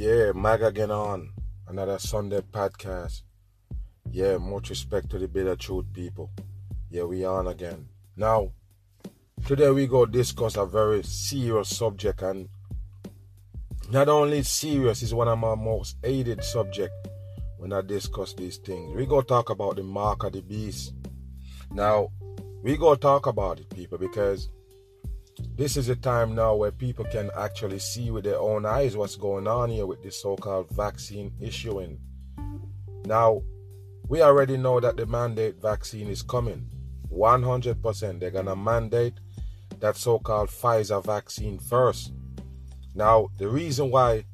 Yeah, Mag again on another Sunday podcast. Yeah, much respect to the Bitter Truth people. Yeah, we on again. Now, today we go discuss a very serious subject and not only serious, is one of my most hated subject when I discuss these things. We go talk about the mark of the beast. Now, we go talk about it, people, because this is a time now where people can actually see with their own eyes what's going on here with this so-called vaccine issuing. Now, we already know that the mandate vaccine is coming. 100%. They're going to mandate that so-called Pfizer vaccine first. Now, the reason why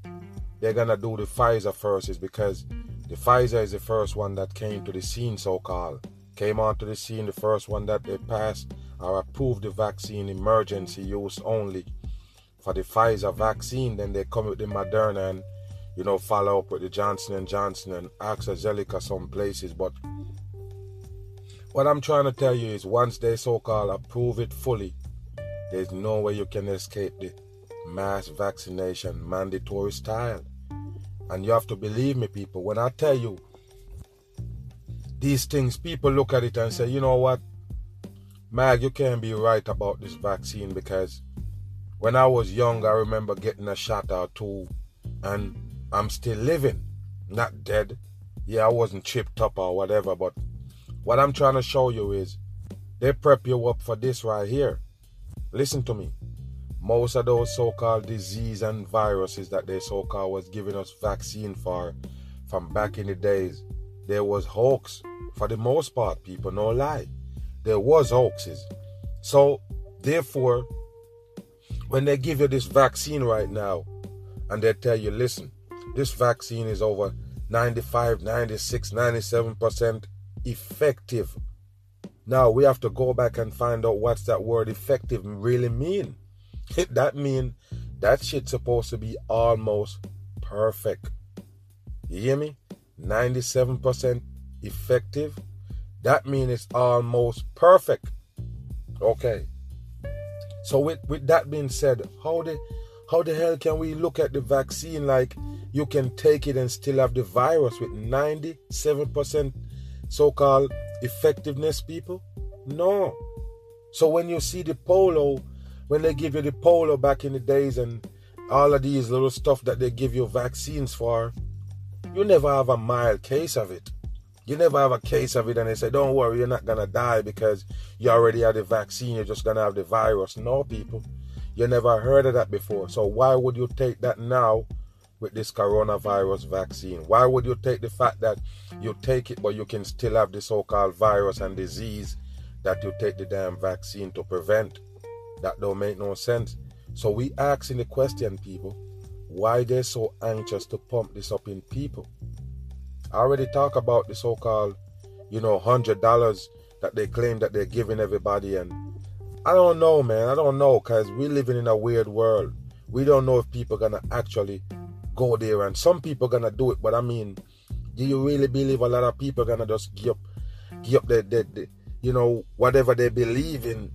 they're going to do the Pfizer first is because the Pfizer is the first one that came to the scene, so-called. Came onto the scene, the first one that they passed or approve the vaccine emergency use only for the Pfizer vaccine. Then they come with the Moderna and you know follow up with the Johnson and Johnson and AstraZeneca some places. But what I'm trying to tell you is once they so-called approve it fully, there's no way you can escape the mass vaccination mandatory style. And you have to believe me, people, when I tell you these things, people look at it and say, you know what? Mag, you can't be right about this vaccine because when I was young, I remember getting a shot or two, and I'm still living, not dead. Yeah, I wasn't chipped up or whatever, but what I'm trying to show you is they prep you up for this right here. Listen to me. Most of those so-called disease and viruses that they so-called was giving us vaccine for from back in the days, there was hoax for the most part, people, no lie there was hoaxes. So, therefore, when they give you this vaccine right now, and they tell you, listen, this vaccine is over 95, 96, 97% effective. Now we have to go back and find out what's that word effective really mean. that mean that shit's supposed to be almost perfect. You hear me? 97% effective that means it's almost perfect. Okay. So with, with that being said, how the how the hell can we look at the vaccine like you can take it and still have the virus with 97% so-called effectiveness, people? No. So when you see the polio, when they give you the polio back in the days and all of these little stuff that they give you vaccines for, you never have a mild case of it. You never have a case of it and they say, don't worry, you're not going to die because you already had the vaccine, you're just going to have the virus. No, people. You never heard of that before. So why would you take that now with this coronavirus vaccine? Why would you take the fact that you take it but you can still have the so-called virus and disease that you take the damn vaccine to prevent? That don't make no sense. So we asking the question, people, why they're so anxious to pump this up in people? I already talked about the so-called, you know, hundred dollars that they claim that they're giving everybody, and I don't know, man. I don't know, cause we're living in a weird world. We don't know if people gonna actually go there, and some people gonna do it. But I mean, do you really believe a lot of people gonna just give up, give up their, their, their you know, whatever they believe in?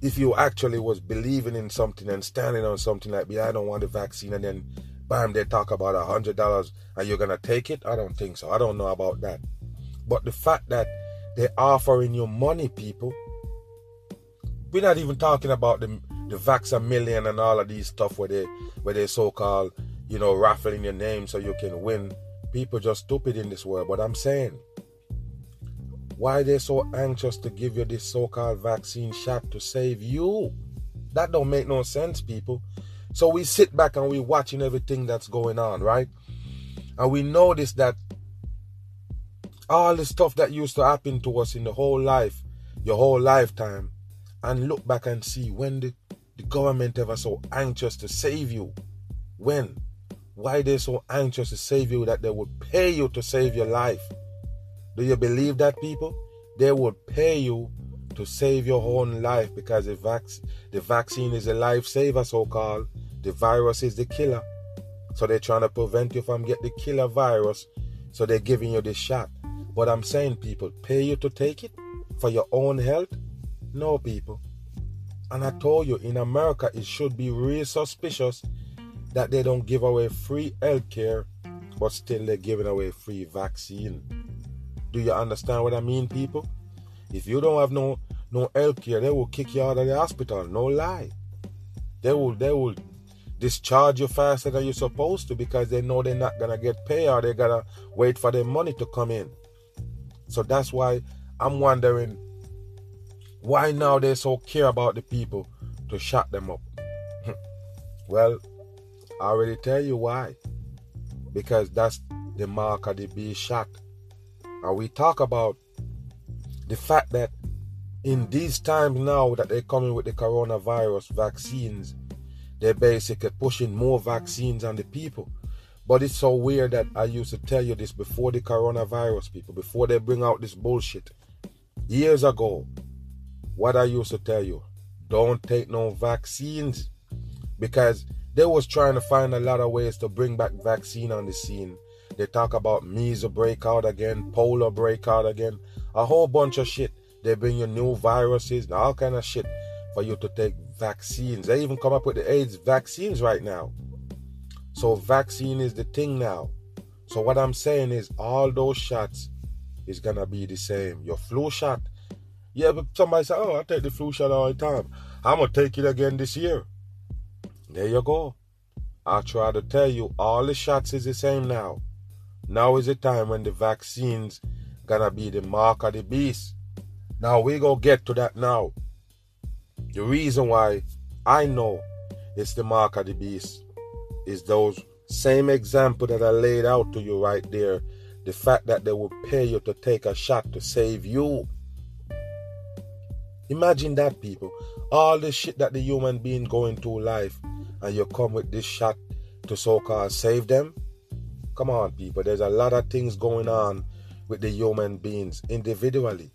If you actually was believing in something and standing on something like, "Yeah, I don't want the vaccine," and then bam, they talk about a hundred dollars and you're gonna take it? I don't think so. I don't know about that. But the fact that they're offering you money, people, we're not even talking about the the Vax a million and all of these stuff where they where they so called, you know, raffling your name so you can win. People just stupid in this world. But I'm saying why they so anxious to give you this so-called vaccine shot to save you? That don't make no sense, people. So we sit back and we're watching everything that's going on, right? And we notice that all the stuff that used to happen to us in the whole life, your whole lifetime, and look back and see when the, the government ever so anxious to save you. When? Why they so anxious to save you that they would pay you to save your life? Do you believe that, people? They would pay you to save your own life because the, vac- the vaccine is a lifesaver, so called. The virus is the killer. So they're trying to prevent you from get the killer virus. So they're giving you this shot. But I'm saying, people, pay you to take it for your own health? No, people. And I told you, in America, it should be real suspicious that they don't give away free health care, but still they're giving away free vaccine. Do you understand what I mean, people? If you don't have no no health care, they will kick you out of the hospital. No lie. They will they will discharge you faster than you're supposed to because they know they're not gonna get paid or they gotta wait for their money to come in. So that's why I'm wondering why now they so care about the people to shut them up. well, I already tell you why. Because that's the mark of the beast shot. And we talk about the fact that in these times now that they're coming with the coronavirus vaccines, they're basically pushing more vaccines on the people. But it's so weird that I used to tell you this before the coronavirus, people, before they bring out this bullshit. Years ago, what I used to tell you, don't take no vaccines because they was trying to find a lot of ways to bring back vaccine on the scene. They talk about measles breakout again, polio breakout again, a whole bunch of shit. They bring you new viruses and all kind of shit for you to take vaccines. They even come up with the AIDS vaccines right now. So vaccine is the thing now. So what I'm saying is all those shots is gonna be the same. Your flu shot. Yeah, but somebody say, Oh, I take the flu shot all the time. I'm gonna take it again this year. There you go. I try to tell you all the shots is the same now. Now is the time when the vaccines gonna be the mark of the beast. Now we gonna get to that now. The reason why I know it's the mark of the beast is those same example that I laid out to you right there. The fact that they will pay you to take a shot to save you. Imagine that, people. All the shit that the human being going through life, and you come with this shot to so called save them. Come on, people. There's a lot of things going on with the human beings individually.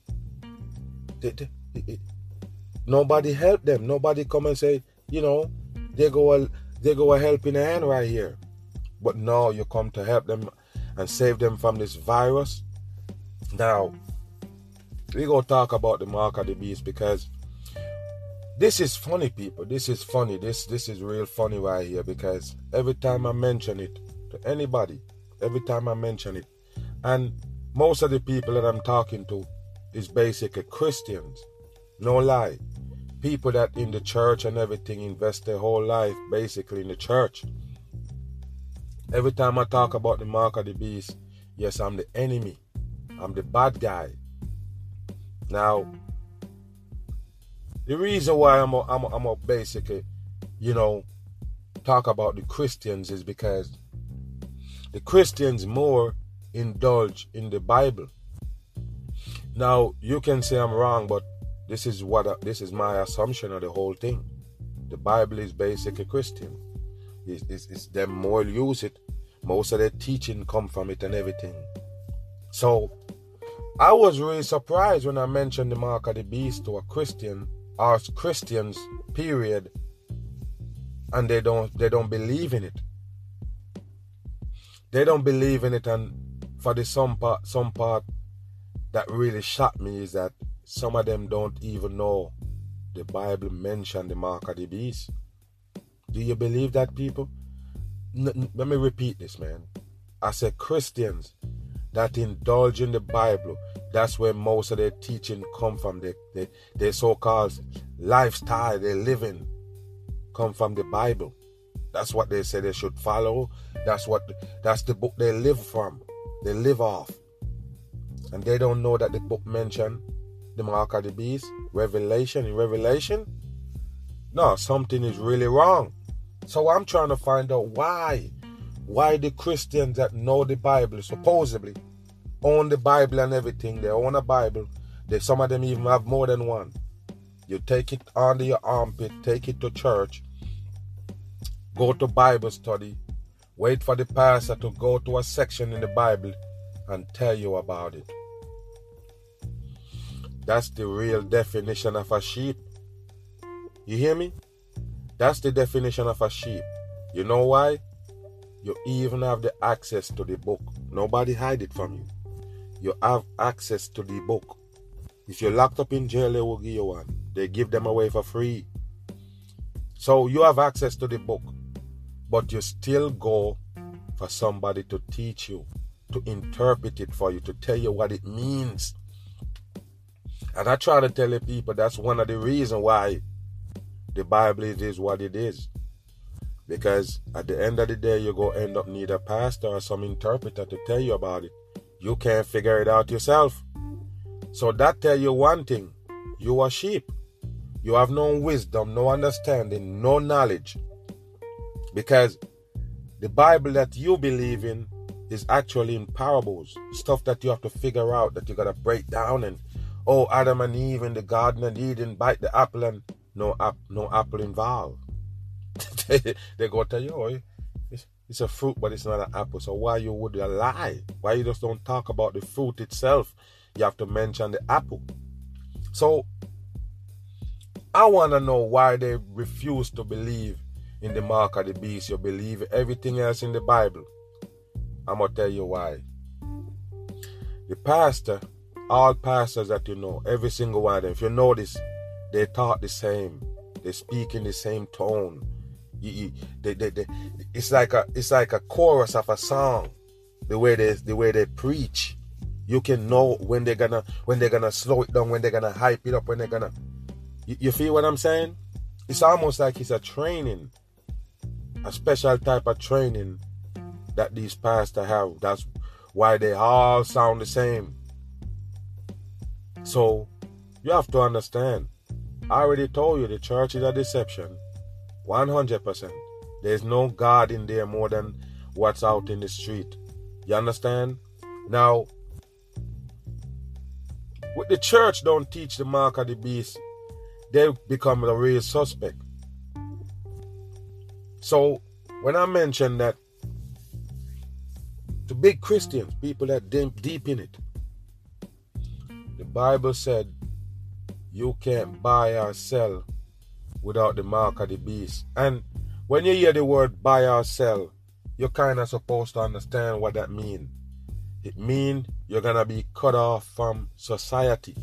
Nobody help them. Nobody come and say, you know, they go they go a helping hand right here. But now you come to help them and save them from this virus. Now, we go talk about the mark of the beast because this is funny, people. This is funny. This this is real funny right here because every time I mention it to anybody, every time I mention it, and most of the people that I'm talking to is basically Christians. No lie people that in the church and everything invest their whole life basically in the church. Every time I talk about the mark of the beast, yes, I'm the enemy. I'm the bad guy. Now, the reason why I'm a, I'm a, I'm a basically, you know, talk about the Christians is because the Christians more indulge in the Bible. Now, you can say I'm wrong, but this is what uh, this is my assumption of the whole thing. The Bible is basically Christian. It's, it's, it's them more use it. Most of their teaching come from it and everything. So I was really surprised when I mentioned the mark of the beast to a Christian or Christians, period, and they don't they don't believe in it. They don't believe in it, and for the some part some part that really shocked me is that some of them don't even know the Bible mentioned the mark of the beast. Do you believe that, people? N- let me repeat this, man. I said Christians that indulge in the Bible, that's where most of their teaching come from. Their, their, their so-called lifestyle, their living, come from the Bible. That's what they say they should follow. That's what that's the book they live from. They live off. And they don't know that the book mentioned the mark of the beast, Revelation in Revelation. No, something is really wrong. So I'm trying to find out why. Why the Christians that know the Bible, supposedly, own the Bible and everything, they own a Bible. They some of them even have more than one. You take it under your armpit, take it to church, go to Bible study, wait for the pastor to go to a section in the Bible and tell you about it. That's the real definition of a sheep. You hear me? That's the definition of a sheep. You know why? You even have the access to the book. Nobody hide it from you. You have access to the book. If you're locked up in jail, they will give you one. They give them away for free. So you have access to the book. but you still go for somebody to teach you, to interpret it for you, to tell you what it means. And I try to tell the people that's one of the reasons why the Bible is what it is. Because at the end of the day, you're going to end up need a pastor or some interpreter to tell you about it. You can't figure it out yourself. So that tell you one thing. You are sheep. You have no wisdom, no understanding, no knowledge. Because the Bible that you believe in is actually in parables, stuff that you have to figure out, that you gotta break down and oh Adam and Eve in the garden and Eden bite the apple and no no apple involved. they go tell you, oh, it's, it's a fruit, but it's not an apple. So why you would lie? Why you just don't talk about the fruit itself? You have to mention the apple. So I want to know why they refuse to believe in the mark of the beast. You believe everything else in the Bible. I'm to tell you why. The pastor, all pastors that you know, every single one of them, if you notice, they talk the same. They speak in the same tone. You, you, they, they, they, it's like a it's like a chorus of a song. The way they the way they preach, you can know when they're gonna when they're gonna slow it down, when they're gonna hype it up, when they're gonna. You, you feel what I'm saying? It's almost like it's a training, a special type of training that these pastors have. That's why they all sound the same. So you have to understand. I already told you the church is a deception. 100%. There's no God in there more than what's out in the street. You understand? Now, with the church don't teach the mark of the beast, they become the real suspect. So, when I mention that to big Christians, people that deep, deep in it, the Bible said you can't buy or sell without the mark of the beast. And when you hear the word buy or sell, you're kind of supposed to understand what that means. It means you're gonna be cut off from society.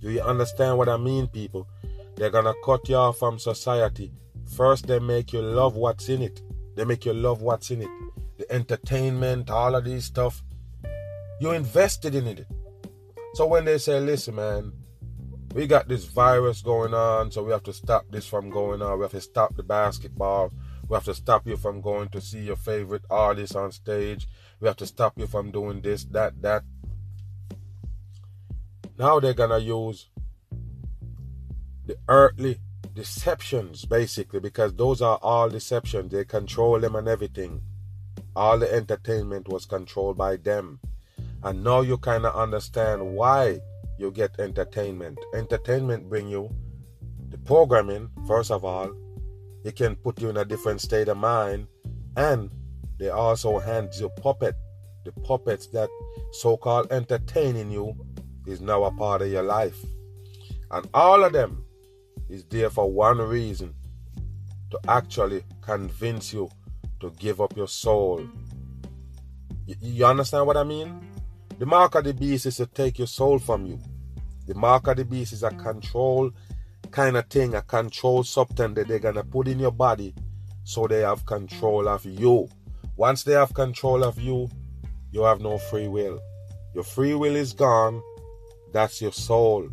Do you understand what I mean, people? They're gonna cut you off from society. First, they make you love what's in it. They make you love what's in it. The entertainment, all of these stuff. You invested in it. So when they say, listen, man, we got this virus going on, so we have to stop this from going on. We have to stop the basketball. We have to stop you from going to see your favorite artist on stage. We have to stop you from doing this, that, that. Now they're gonna use the earthly deceptions basically because those are all deceptions. They control them and everything. All the entertainment was controlled by them. And now you kind of understand why you get entertainment. Entertainment bring you the programming, first of all. It can put you in a different state of mind. And they also hand you puppet. The puppets that so-called entertaining you is now a part of your life. And all of them is there for one reason. To actually convince you to give up your soul. You, you understand what I mean? The mark of the beast is to take your soul from you. The mark of the beast is a control kind of thing, a control substance that they're gonna put in your body so they have control of you. Once they have control of you, you have no free will. Your free will is gone. That's your soul.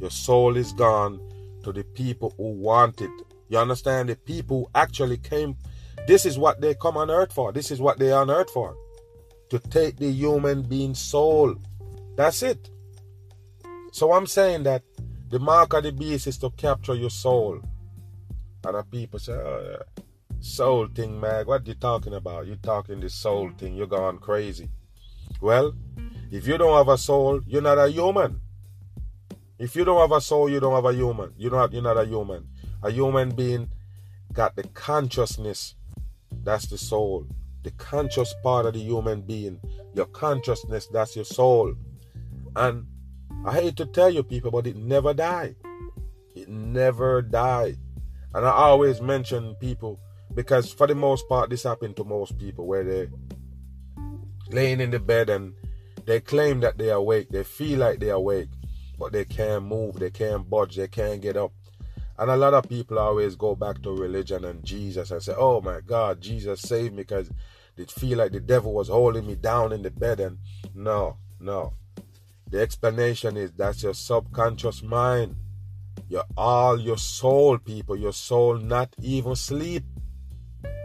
Your soul is gone to the people who want it. You understand? The people who actually came. This is what they come on earth for. This is what they are on earth for to take the human being soul. That's it. So I'm saying that the mark of the beast is to capture your soul. And the people say, oh, yeah. soul thing, man. What you talking about? You talking the soul thing. You're going crazy. Well, if you don't have a soul, you're not a human. If you don't have a soul, you don't have a human. You don't have, you're not a human. A human being got the consciousness. That's the soul the conscious part of the human being, your consciousness, that's your soul. And I hate to tell you people, but it never die. It never die. And I always mention people because for the most part this happened to most people where they laying in the bed and they claim that they're awake. They feel like they're awake, but they can't move, they can't budge, they can't get up. And a lot of people always go back to religion and Jesus and say, oh my God, Jesus saved me because they feel like the devil was holding me down in the bed. And no, no. The explanation is that's your subconscious mind. Your all your soul, people, your soul not even sleep.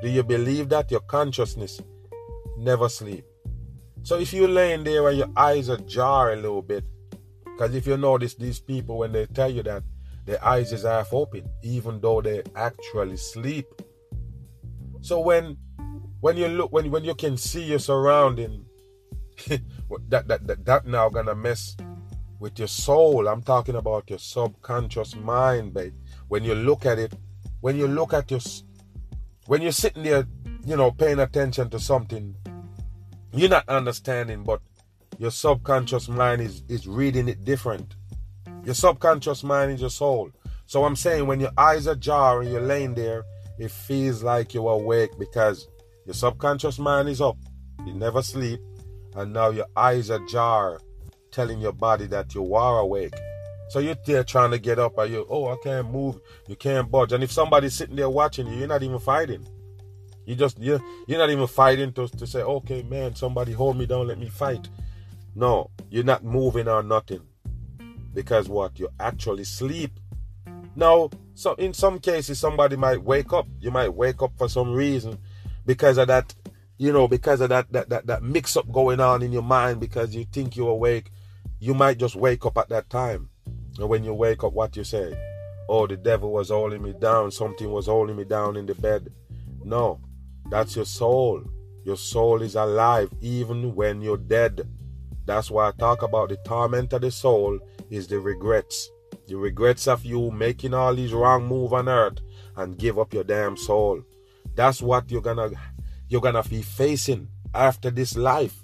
Do you believe that? Your consciousness never sleep. So if you're laying there and your eyes ajar a little bit, because if you notice these people when they tell you that their eyes is half open, even though they actually sleep. So when when you look when when you can see your surrounding, that, that that that now gonna mess with your soul. I'm talking about your subconscious mind, babe. When you look at it, when you look at your when you're sitting there, you know, paying attention to something, you're not understanding, but your subconscious mind is, is reading it different. Your subconscious mind is your soul. So I'm saying when your eyes are jar and you're laying there, it feels like you're awake because your subconscious mind is up. You never sleep. And now your eyes are jar, telling your body that you are awake. So you're there trying to get up and you, oh, I can't move. You can't budge. And if somebody's sitting there watching you, you're not even fighting. You just you're, you're not even fighting to, to say, okay, man, somebody hold me down, let me fight. No, you're not moving or nothing. Because what? You actually sleep. Now, so in some cases, somebody might wake up. You might wake up for some reason because of that, you know, because of that that that, that mix up going on in your mind because you think you're awake. You might just wake up at that time. And when you wake up, what you say? Oh, the devil was holding me down. Something was holding me down in the bed. No, that's your soul. Your soul is alive even when you're dead. That's why I talk about the torment of the soul is the regrets. The regrets of you making all these wrong move on earth and give up your damn soul. That's what you're gonna you're gonna be facing after this life.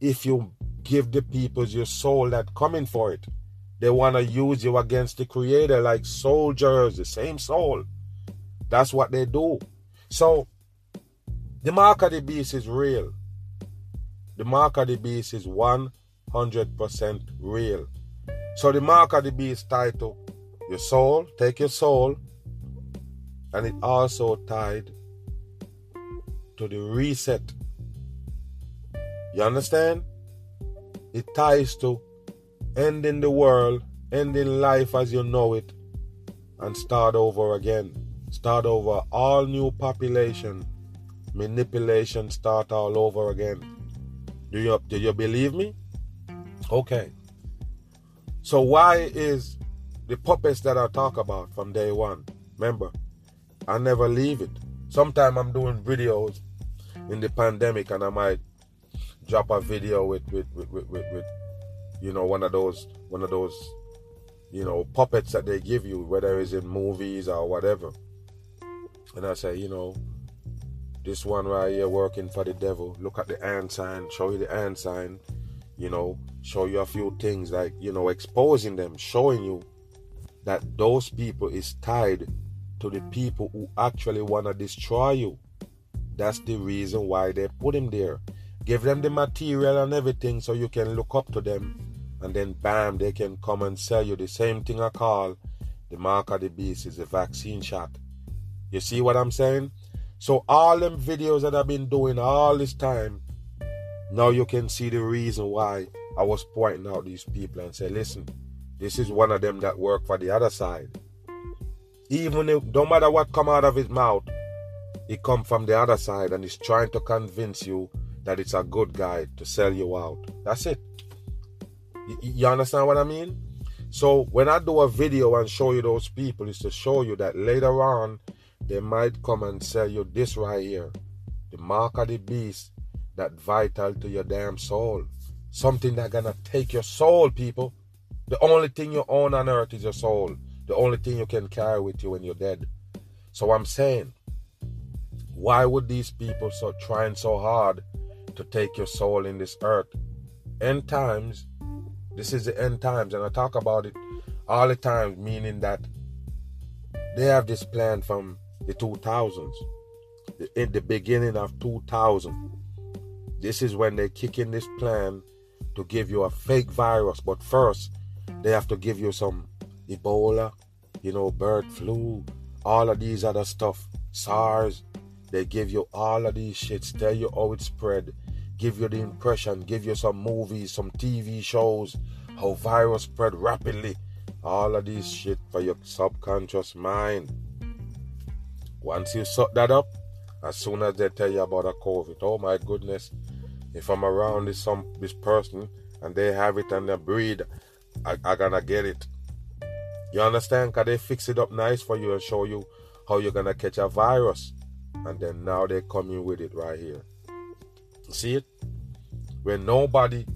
If you give the people your soul that coming for it. They want to use you against the creator like soldiers, the same soul. That's what they do. So, the mark of the beast is real. The mark of the beast is 100% real. So, the mark of the beast tied to your soul, take your soul, and it also tied to the reset. You understand? It ties to ending the world, ending life as you know it, and start over again. Start over all new population, manipulation, start all over again. Do you do you believe me? Okay. So why is the puppets that I talk about from day one? Remember, I never leave it. Sometimes I'm doing videos in the pandemic and I might drop a video with with, with, with, with you know, one of those one of those you know puppets that they give you, whether it's in movies or whatever. And I say, you know, this one right here working for the devil. Look at the hand sign, show you the hand sign, you know, show you a few things like, you know, exposing them, showing you that those people is tied to the people who actually want to destroy you. That's the reason why they put him there. Give them the material and everything so you can look up to them and then bam, they can come and sell you the same thing I call the mark of the beast is a vaccine shot. You see what I'm saying? So all them videos that I've been doing all this time, now you can see the reason why I was pointing out these people and say, listen, this is one of them that work for the other side. Even if no matter what come out of his mouth, he come from the other side and he's trying to convince you that it's a good guy to sell you out. That's it. You, understand what I mean? So when I do a video and show you those people, it's to show you that later on they might come and sell you this right here, the mark of the beast, that vital to your damn soul, something that gonna take your soul, people. The only thing you own on earth is your soul. The only thing you can carry with you when you're dead. So I'm saying, why would these people so trying so hard to take your soul in this earth? End times this is the end times, and I talk about it all the time, meaning that they have this plan from the 2000s, in the beginning of 2000. This is when they kick in this plan to give you a fake virus, but first they have to give you some Ebola, you know, bird flu, all of these other stuff, SARS. They give you all of these shits, tell you how it spread, give you the impression, give you some movies, some TV shows, how virus spread rapidly. All of these shit for your subconscious mind. Once you suck that up, as soon as they tell you about a COVID, oh my goodness, if I'm around this some this person and they have it and they breed, I, I gonna get it. You understand? Cause they fix it up nice for you and show you how you're gonna catch a virus. And then now they come in with it right here. See it? Where nobody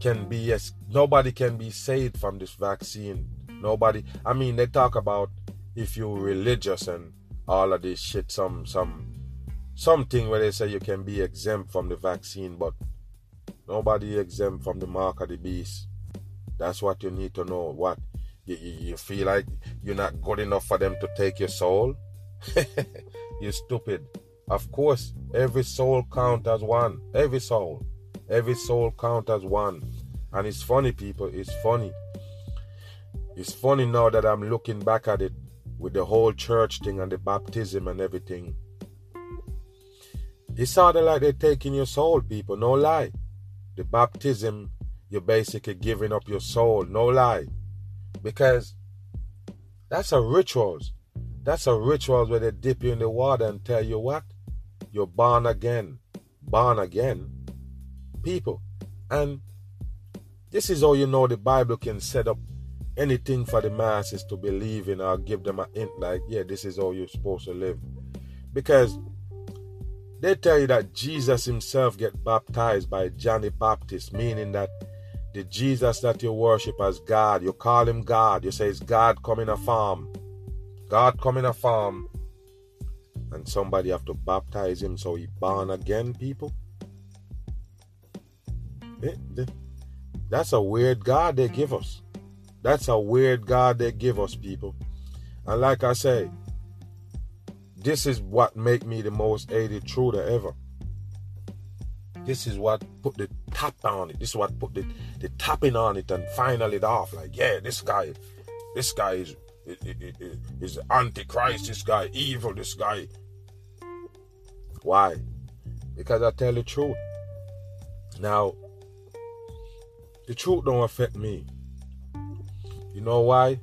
can be as nobody can be saved from this vaccine. Nobody I mean they talk about if you're religious and all of this shit, some some something where they say you can be exempt from the vaccine, but nobody exempt from the mark of the beast. That's what you need to know. What you, you feel like you're not good enough for them to take your soul? you stupid. Of course, every soul count as one. Every soul. Every soul count as one. And it's funny, people. It's funny. It's funny now that I'm looking back at it with the whole church thing and the baptism and everything. It sounded like they're taking your soul, people. No lie. The baptism, you're basically giving up your soul. No lie. Because that's a rituals. That's a rituals where they dip you in the water and tell you what? You're born again. Born again. People. And this is how you know the Bible can set up anything for the masses to believe in or give them a hint like, yeah, this is how you're supposed to live. Because they tell you that Jesus himself get baptized by John the Baptist, meaning that the Jesus that you worship as God, you call him God. You say it's God come in a farm. God come in a farm. And somebody have to baptize him so he born again, people. Eh, that's a weird God they give us. That's a weird God they give us, people. And like I say, this is what make me the most hated truther ever. This is what put the top on it. This is what put the, the tapping on it and final it off. Like, yeah, this guy, this guy is is, is antichrist. This guy evil. This guy. Why? Because I tell the truth. Now, the truth don't affect me. You know why?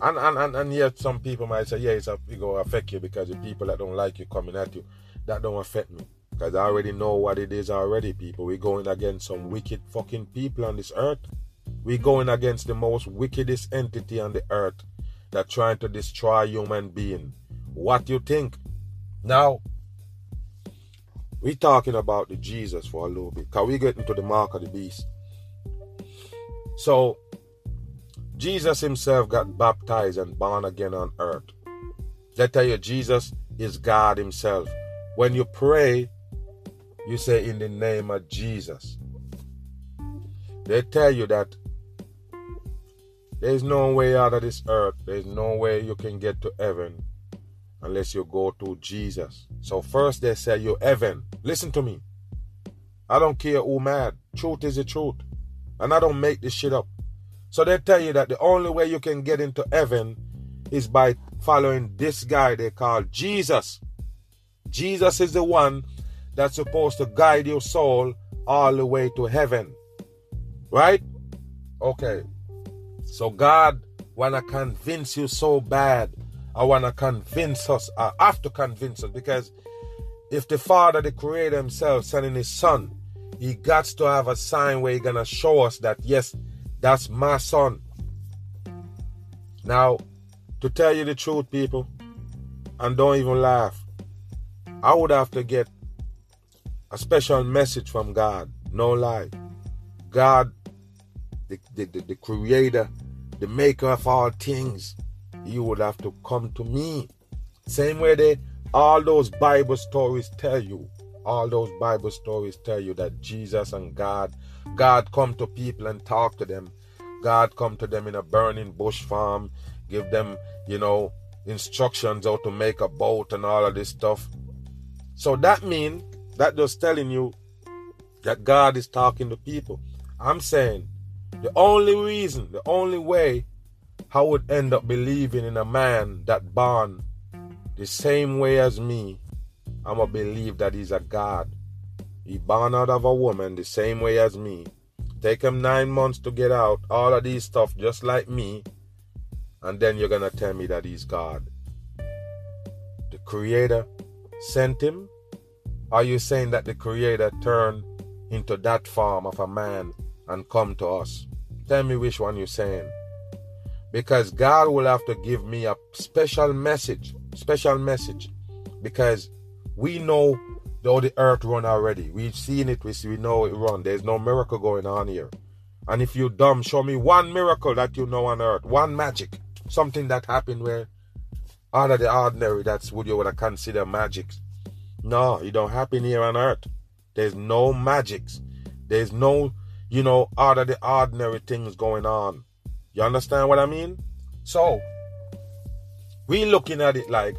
And and, and, and yet some people might say, yeah, it's a, it gonna affect you because the people that don't like you coming at you, that don't affect me. Because I already know what it is already, people. We're going against some wicked fucking people on this earth. We're going against the most wickedest entity on the earth that trying to destroy human being. What you think? Now, we talking about the Jesus for a little bit. Because we get into the mark of the beast. So, Jesus himself got baptized and born again on earth. They tell you Jesus is God himself. When you pray, you say in the name of Jesus. They tell you that there's no way out of this earth. There's no way you can get to heaven unless you go to Jesus. So first they say you're heaven. Listen to me. I don't care who mad. Truth is the truth. And I don't make this shit up. So they tell you that the only way you can get into heaven is by following this guy they call Jesus. Jesus is the one that's supposed to guide your soul all the way to heaven. Right? Okay. So God wanna convince you so bad. I wanna convince us. I have to convince us because if the Father, the Creator Himself, sending His Son, He got to have a sign where He gonna show us that yes, that's my son. Now, to tell you the truth, people, and don't even laugh, I would have to get a special message from God. No lie. God, the, the, the, the creator, the maker of all things, you would have to come to me. Same way they all those Bible stories tell you. All those Bible stories tell you that Jesus and God God come to people and talk to them. God come to them in a burning bush farm, give them, you know, instructions how to make a boat and all of this stuff. So that mean that just telling you that God is talking to people. I'm saying the only reason, the only way I would end up believing in a man that born the same way as me. I'ma believe that he's a God. He born out of a woman the same way as me. Take him nine months to get out, all of these stuff just like me. And then you're gonna tell me that he's God. The creator sent him? Are you saying that the creator turned into that form of a man and come to us? Tell me which one you're saying. Because God will have to give me a special message. Special message. Because we know though the earth run already. We've seen it, we see we know it run. There's no miracle going on here. And if you dumb, show me one miracle that you know on earth. One magic. Something that happened where out of the ordinary that's what you would consider magic. No, it don't happen here on earth. There's no magics. There's no, you know, out of the ordinary things going on. You understand what I mean? So we looking at it like,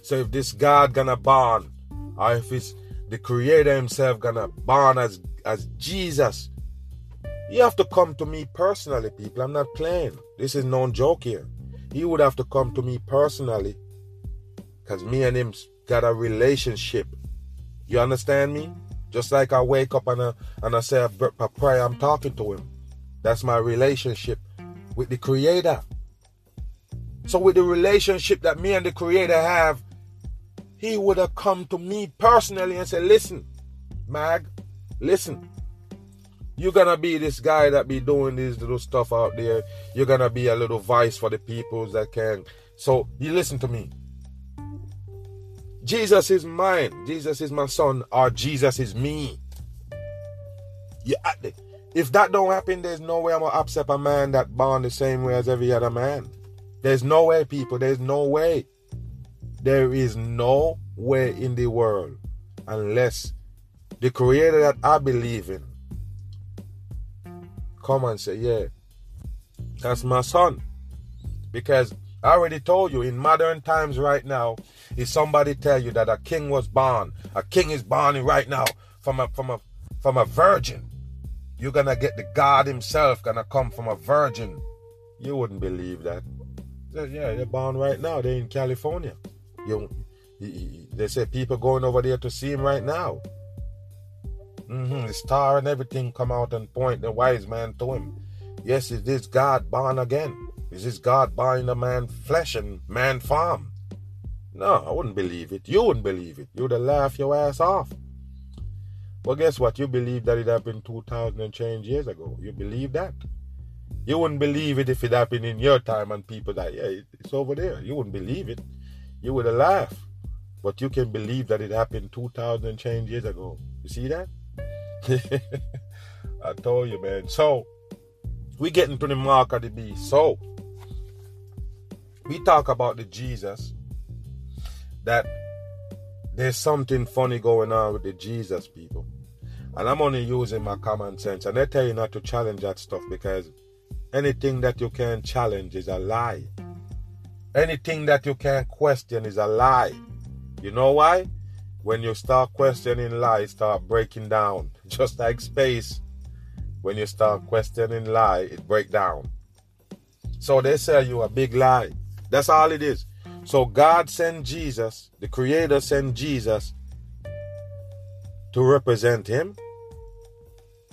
so if this God gonna born or if it's the creator himself gonna born as as Jesus, you have to come to me personally, people. I'm not playing. This is no joke here. He would have to come to me personally. Cause me and him got a relationship. You understand me? Just like I wake up and I, and I say a prayer, I'm talking to him. That's my relationship with the creator. So with the relationship that me and the creator have, he would have come to me personally and said, Listen, Mag, listen. You're gonna be this guy that be doing this little stuff out there. You're gonna be a little vice for the peoples that can. So you listen to me. Jesus is mine. Jesus is my son, or Jesus is me. Yeah, if that don't happen, there's no way I'm gonna accept a man that born the same way as every other man. There's no way, people. There's no way. There is no way in the world unless the creator that I believe in come and say, Yeah, that's my son. Because I already told you in modern times right now, if somebody tell you that a king was born, a king is born right now from a from a from a virgin, you're gonna get the God Himself gonna come from a virgin. You wouldn't believe that. Yeah, they're born right now. They're in California. You, they say people going over there to see him right now. Mm-hmm. The star and everything come out and point the wise man to him. Yes, is this God born again? Is this God in a man flesh and man farm? No, I wouldn't believe it. You wouldn't believe it. You'd have laughed your ass off. Well, guess what? You believe that it happened 2,000 and change years ago. You believe that. You wouldn't believe it if it happened in your time and people that, yeah, it's over there. You wouldn't believe it you would have laughed. But you can believe that it happened 2,000 change years ago. You see that? I told you, man. So, we getting to the mark of the beast. So, we talk about the Jesus that there's something funny going on with the Jesus people. And I'm only using my common sense. And they tell you not to challenge that stuff because anything that you can challenge is a lie. Anything that you can question is a lie. You know why? When you start questioning lies, start breaking down. Just like space. When you start questioning lie, it break down. So they sell you a big lie. That's all it is. So God sent Jesus, the Creator sent Jesus to represent Him.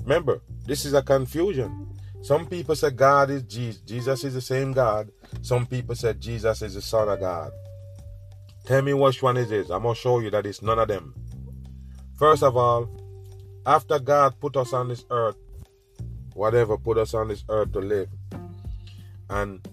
Remember, this is a confusion. Some people say God is Jesus. Jesus is the same God. Some people said Jesus is the Son of God. Tell me which one it is. I'm going to show you that it's none of them. First of all, after God put us on this earth, whatever put us on this earth to live, and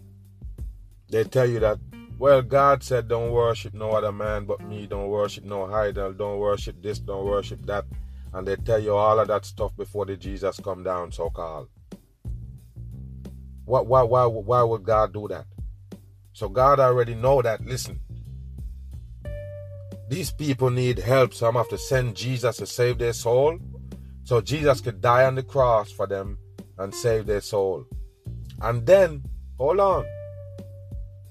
they tell you that, well, God said, don't worship no other man but me, don't worship no idol, don't worship this, don't worship that, and they tell you all of that stuff before the Jesus come down, so called. Why, why, why, why would God do that? So God already know that. Listen, these people need help, so I'm have to send Jesus to save their soul, so Jesus could die on the cross for them and save their soul. And then, hold on,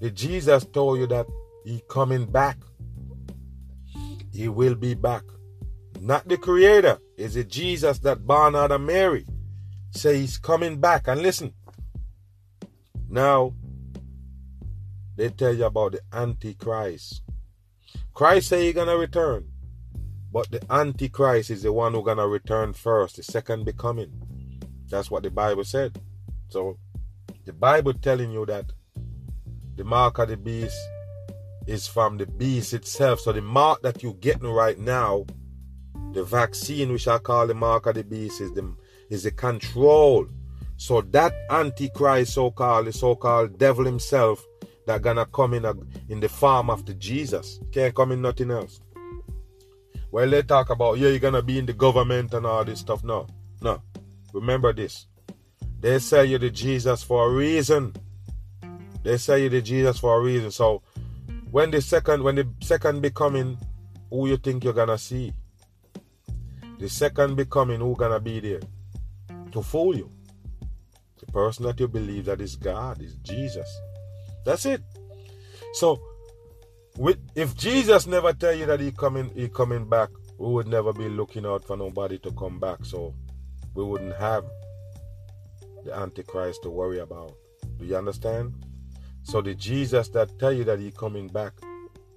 did Jesus told you that he coming back? He will be back. Not the creator. Is it Jesus that born out of Mary? Say he's coming back. And listen, now they tell you about the Antichrist. Christ say he gonna return. But the Antichrist is the one who gonna return first, the second becoming. That's what the Bible said. So the Bible telling you that the mark of the beast is from the beast itself. So the mark that you're getting right now, the vaccine which I call the mark of the beast, is the is the control. So that Antichrist, so-called, the so-called devil himself, that gonna come in a, in the form after Jesus. Can't come in nothing else. Well, they talk about, yeah, you're gonna be in the government and all this stuff. No, no. Remember this. They sell you the Jesus for a reason. They sell you the Jesus for a reason. So when the second when the second becoming, who you think you're gonna see? The second becoming, who gonna be there? To fool you. The person that you believe that is God, is Jesus. That's it. So with if Jesus never tell you that he coming he coming back, we would never be looking out for nobody to come back. So we wouldn't have the Antichrist to worry about. Do you understand? So the Jesus that tell you that he coming back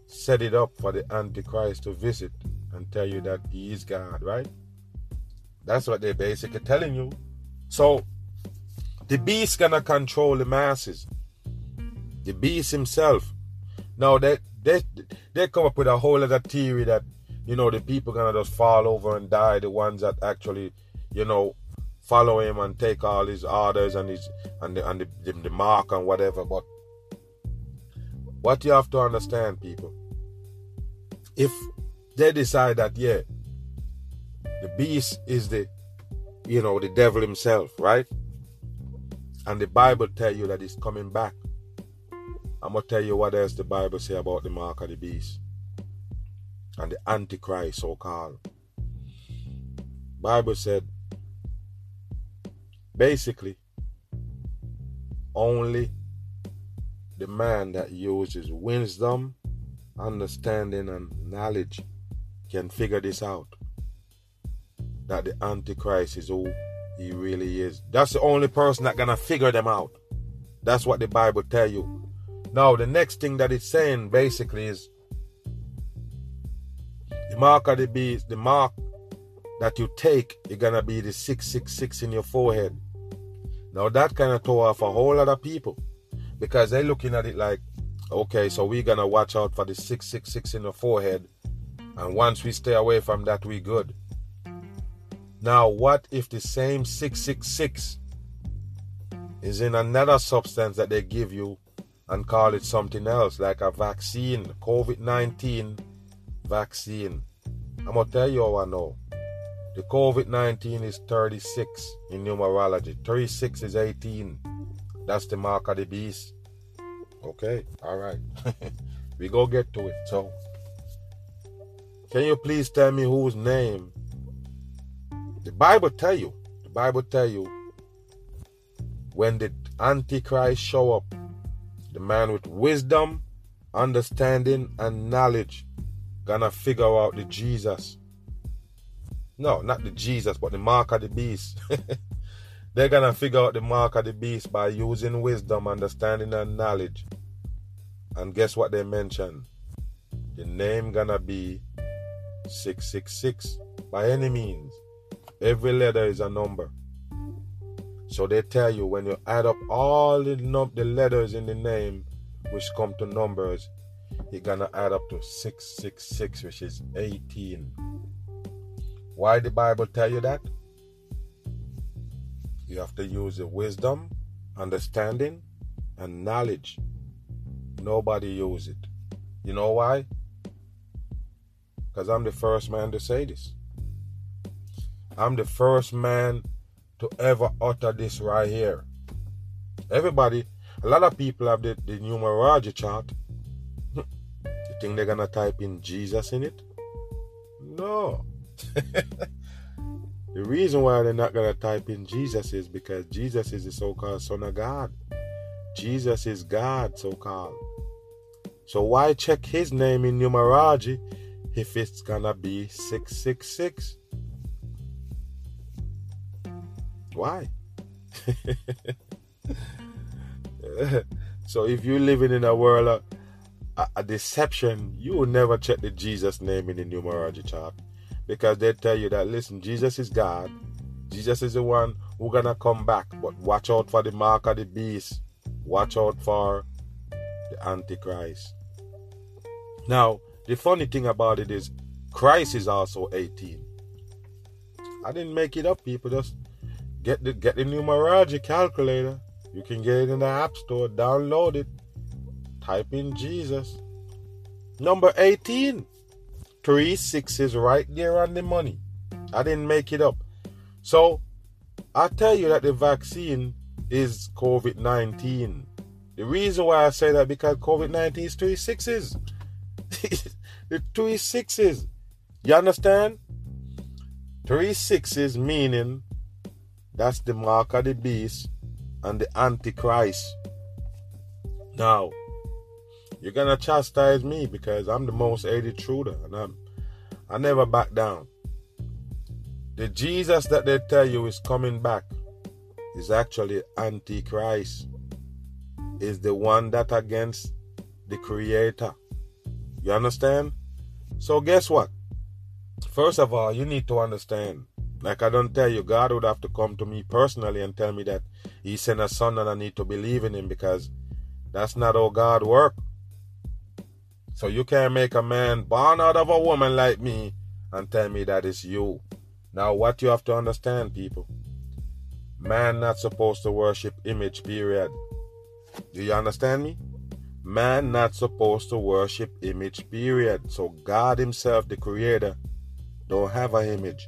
set it up for the Antichrist to visit and tell you that he is God, right? That's what they're basically telling you. So the beast gonna control the masses. The beast himself. Now they they they come up with a whole other theory that you know the people gonna just fall over and die. The ones that actually you know follow him and take all his orders and his and the and the, the, the mark and whatever. But what you have to understand, people, if they decide that yeah, the beast is the you know the devil himself, right? And the Bible tell you that he's coming back. I'm gonna tell you what else the Bible say about the mark of the beast and the Antichrist, so called. Bible said basically only the man that uses wisdom, understanding, and knowledge can figure this out. That the Antichrist is who he really is. That's the only person that gonna figure them out. That's what the Bible tell you. Now, the next thing that it's saying basically is the mark of the beast, the mark that you take, you're gonna be the 666 in your forehead. Now that kind of tore off a whole lot of people because they're looking at it like, okay, so we're gonna watch out for the 666 in the forehead, and once we stay away from that, we good. Now, what if the same 666 is in another substance that they give you and call it something else, like a vaccine, COVID 19 vaccine. I'm going to tell you how I know. The COVID 19 is 36 in numerology, 36 is 18. That's the mark of the beast. Okay, all right. we go get to it. So, can you please tell me whose name? The Bible tell you. The Bible tell you when the Antichrist show up, the man with wisdom, understanding, and knowledge gonna figure out the Jesus. No, not the Jesus, but the mark of the beast. They're gonna figure out the mark of the beast by using wisdom, understanding, and knowledge. And guess what they mention? The name gonna be 666 by any means. Every letter is a number. So they tell you when you add up all the num- the letters in the name, which come to numbers, you're gonna add up to 666, which is 18. Why the Bible tell you that? You have to use the wisdom, understanding, and knowledge. Nobody use it. You know why? Because I'm the first man to say this. I'm the first man to ever utter this right here. Everybody, a lot of people have the, the numerology chart. Hmm. you think they're gonna type in Jesus in it? No. the reason why they're not gonna type in Jesus is because Jesus is the so-called Son of God. Jesus is God, so-called. So why check his name in numerology if it's gonna be 666? Why? So if you're living in a world of a, a deception, you will never check the Jesus name in the numerology chart because they tell you that listen, Jesus is God. Jesus is the one who gonna come back, but watch out for the mark of the beast. Watch out for the Antichrist. Now, the funny thing about it is, Christ is also 18. I didn't make it up, people. Just get the get the numerology calculator. You can get it in the App Store, download it, type in Jesus. Number 18. Three sixes right there on the money. I didn't make it up. So I tell you that the vaccine is COVID 19. The reason why I say that because COVID 19 is three sixes. the three sixes. You understand? Three sixes meaning that's the mark of the beast and the Antichrist. Now, you're gonna chastise me because I'm the most hated intruder and I'm I never back down. The Jesus that they tell you is coming back is actually Antichrist. Is the one that against the creator. You understand? So guess what? First of all, you need to understand. Like I don't tell you, God would have to come to me personally and tell me that He sent a son and I need to believe in Him because that's not how God work. So you can't make a man born out of a woman like me and tell me that it's you. Now what you have to understand, people. Man not supposed to worship image, period. Do you understand me? Man not supposed to worship image, period. So God Himself, the Creator, don't have an image.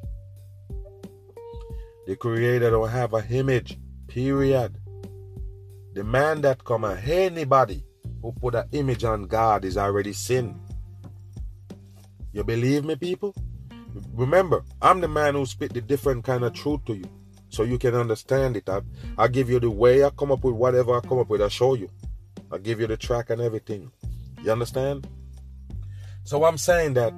The Creator don't have a image, period. The man that come and anybody who put an image on God is already sin. You believe me, people? Remember, I'm the man who spit the different kind of truth to you, so you can understand it. I, I give you the way I come up with whatever I come up with. I show you. I give you the track and everything. You understand? So I'm saying that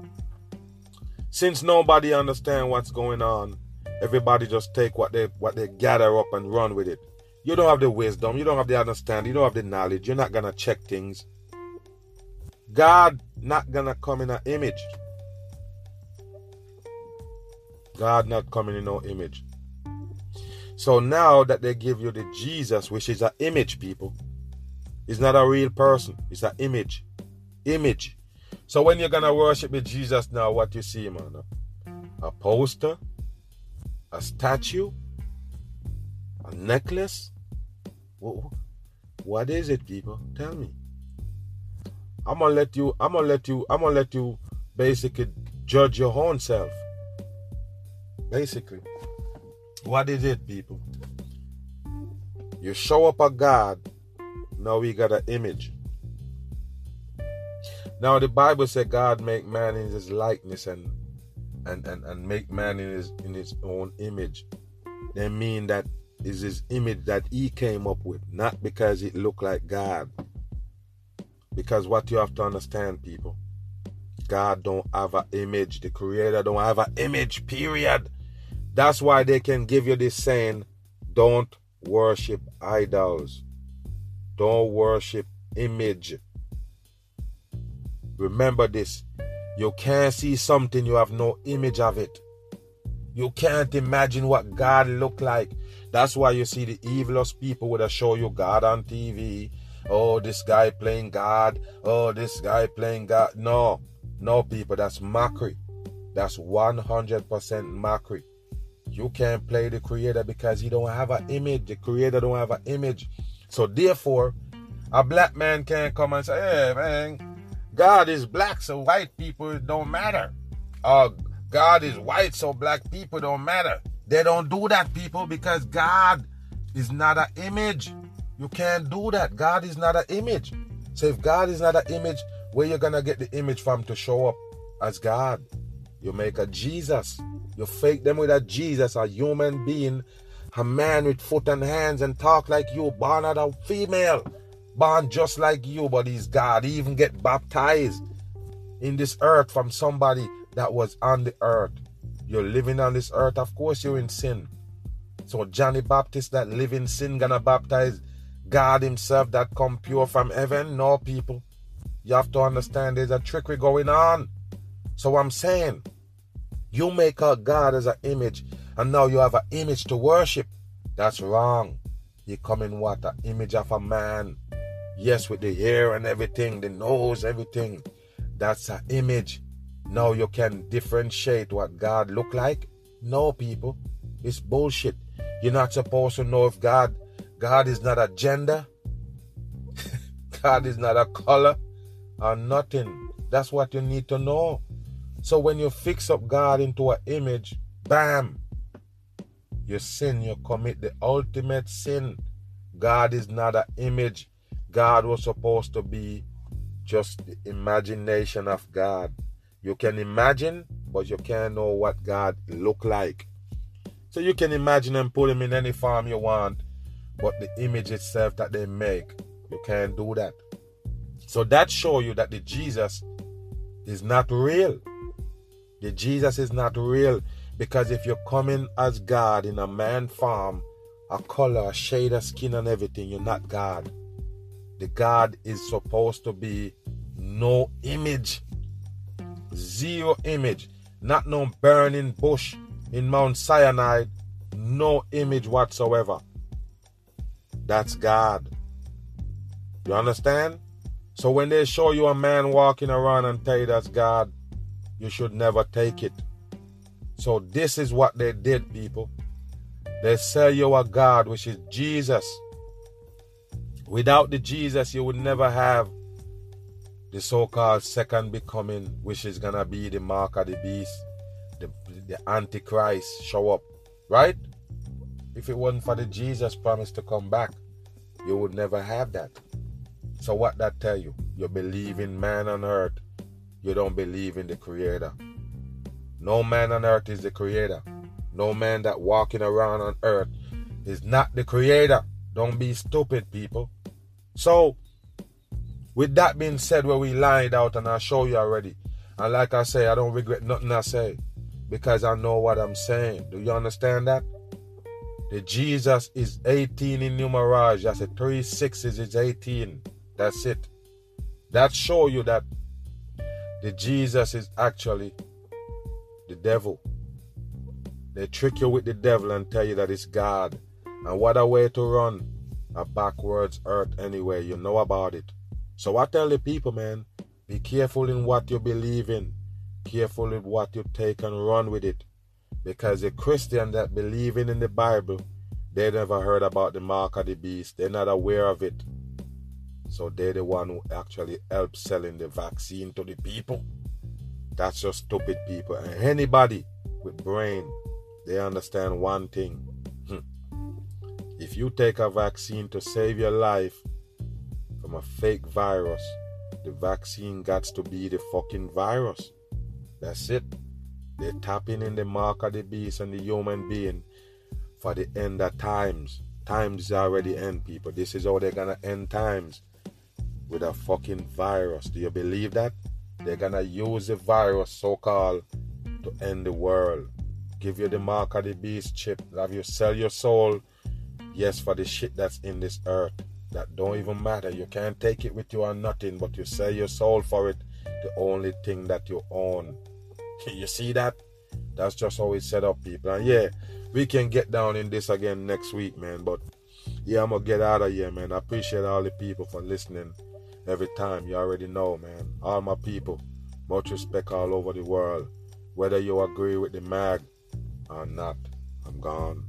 since nobody understand what's going on, everybody just take what they what they gather up and run with it. You don't have the wisdom, you don't have the understanding, you don't have the knowledge, you're not gonna check things. God not gonna come in an image. God not coming in no image. So now that they give you the Jesus, which is an image, people, it's not a real person. It's an image. Image. So when you're gonna worship with Jesus now, what you see, man? A poster, a statue, a necklace. What is it, people? Tell me. I'm gonna let you. I'm gonna let you. I'm gonna let you basically judge your own self. Basically, what is it, people? You show up a God now we got an image. Now the Bible said God make man in his likeness and and, and, and make man in his in his own image. They mean that is his image that he came up with, not because it looked like God. Because what you have to understand, people, God don't have an image. The creator don't have an image, period. That's why they can give you this saying, don't worship idols. Don't worship image. Remember this. You can't see something, you have no image of it. You can't imagine what God looked like. That's why you see the evilest people would show you God on TV. Oh, this guy playing God. Oh, this guy playing God. No, no, people, that's mockery. That's 100% mockery. You can't play the creator because he don't have an image. The creator don't have an image. So therefore, a black man can't come and say, "Hey, man, God is black, so white people don't matter." Uh, God is white, so black people don't matter. They don't do that, people, because God is not an image. You can't do that. God is not an image. So if God is not an image, where you're gonna get the image from to show up as God? You make a Jesus. You fake them with a Jesus, a human being a man with foot and hands and talk like you, born out of female, born just like you, but he's God. He even get baptized in this earth from somebody that was on the earth. You're living on this earth, of course you're in sin. So Johnny Baptist that live in sin gonna baptize God Himself that come pure from heaven? No, people. You have to understand there's a trickery going on. So I'm saying, you make a God as an image, and now you have an image to worship. That's wrong. You come in what? An image of a man. Yes, with the hair and everything, the nose, everything. That's an image. Now you can differentiate what God look like? No, people. It's bullshit. You're not supposed to know if God God is not a gender. God is not a color or nothing. That's what you need to know. So when you fix up God into an image, bam, you sin, you commit the ultimate sin. God is not an image. God was supposed to be just the imagination of God. You can imagine, but you can't know what God look like. So you can imagine and put him in any form you want, but the image itself that they make, you can't do that. So that show you that the Jesus is not real. The Jesus is not real because if you're coming as God in a man form, a color, a shade of skin, and everything, you're not God. The God is supposed to be no image, zero image, not no burning bush in Mount Sinai, no image whatsoever. That's God. You understand? So when they show you a man walking around and tell you that's God, you should never take it. So this is what they did, people. They sell you a God, which is Jesus. Without the Jesus, you would never have the so-called second becoming, which is gonna be the mark of the beast, the, the antichrist show up, right? If it wasn't for the Jesus promise to come back, you would never have that. So what that tell you? You believe in man on earth. You don't believe in the creator. No man on earth is the creator. No man that walking around on earth is not the creator. Don't be stupid, people. So with that being said, where we lined out and I show you already. And like I say, I don't regret nothing I say. Because I know what I'm saying. Do you understand that? The Jesus is 18 in numerage. I said three sixes is 18. That's it. That show you that the Jesus is actually the devil. They trick you with the devil and tell you that it's God. And what a way to run a backwards earth anyway. You know about it. So I tell the people, man, be careful in what you believe in. Careful with what you take and run with it. Because the Christian that believing in the Bible, they never heard about the mark of the beast. They're not aware of it. So they're the one who actually help selling the vaccine to the people. That's just stupid people. And anybody with brain, they understand one thing. If you take a vaccine to save your life from a fake virus, the vaccine got to be the fucking virus. That's it. They're tapping in the mark of the beast and the human being for the end of times. Times already end, people. This is how they're gonna end times with a fucking virus. Do you believe that? They're gonna use the virus, so called, to end the world. Give you the mark of the beast chip. Have you sell your soul? Yes, for the shit that's in this earth. That don't even matter. You can't take it with you or nothing, but you sell your soul for it. The only thing that you own. You see that? That's just how it's set up, people. And yeah, we can get down in this again next week, man. But yeah, I'm gonna get out of here, man. I appreciate all the people for listening every time. You already know, man. All my people, much respect all over the world. Whether you agree with the mag or not, I'm gone.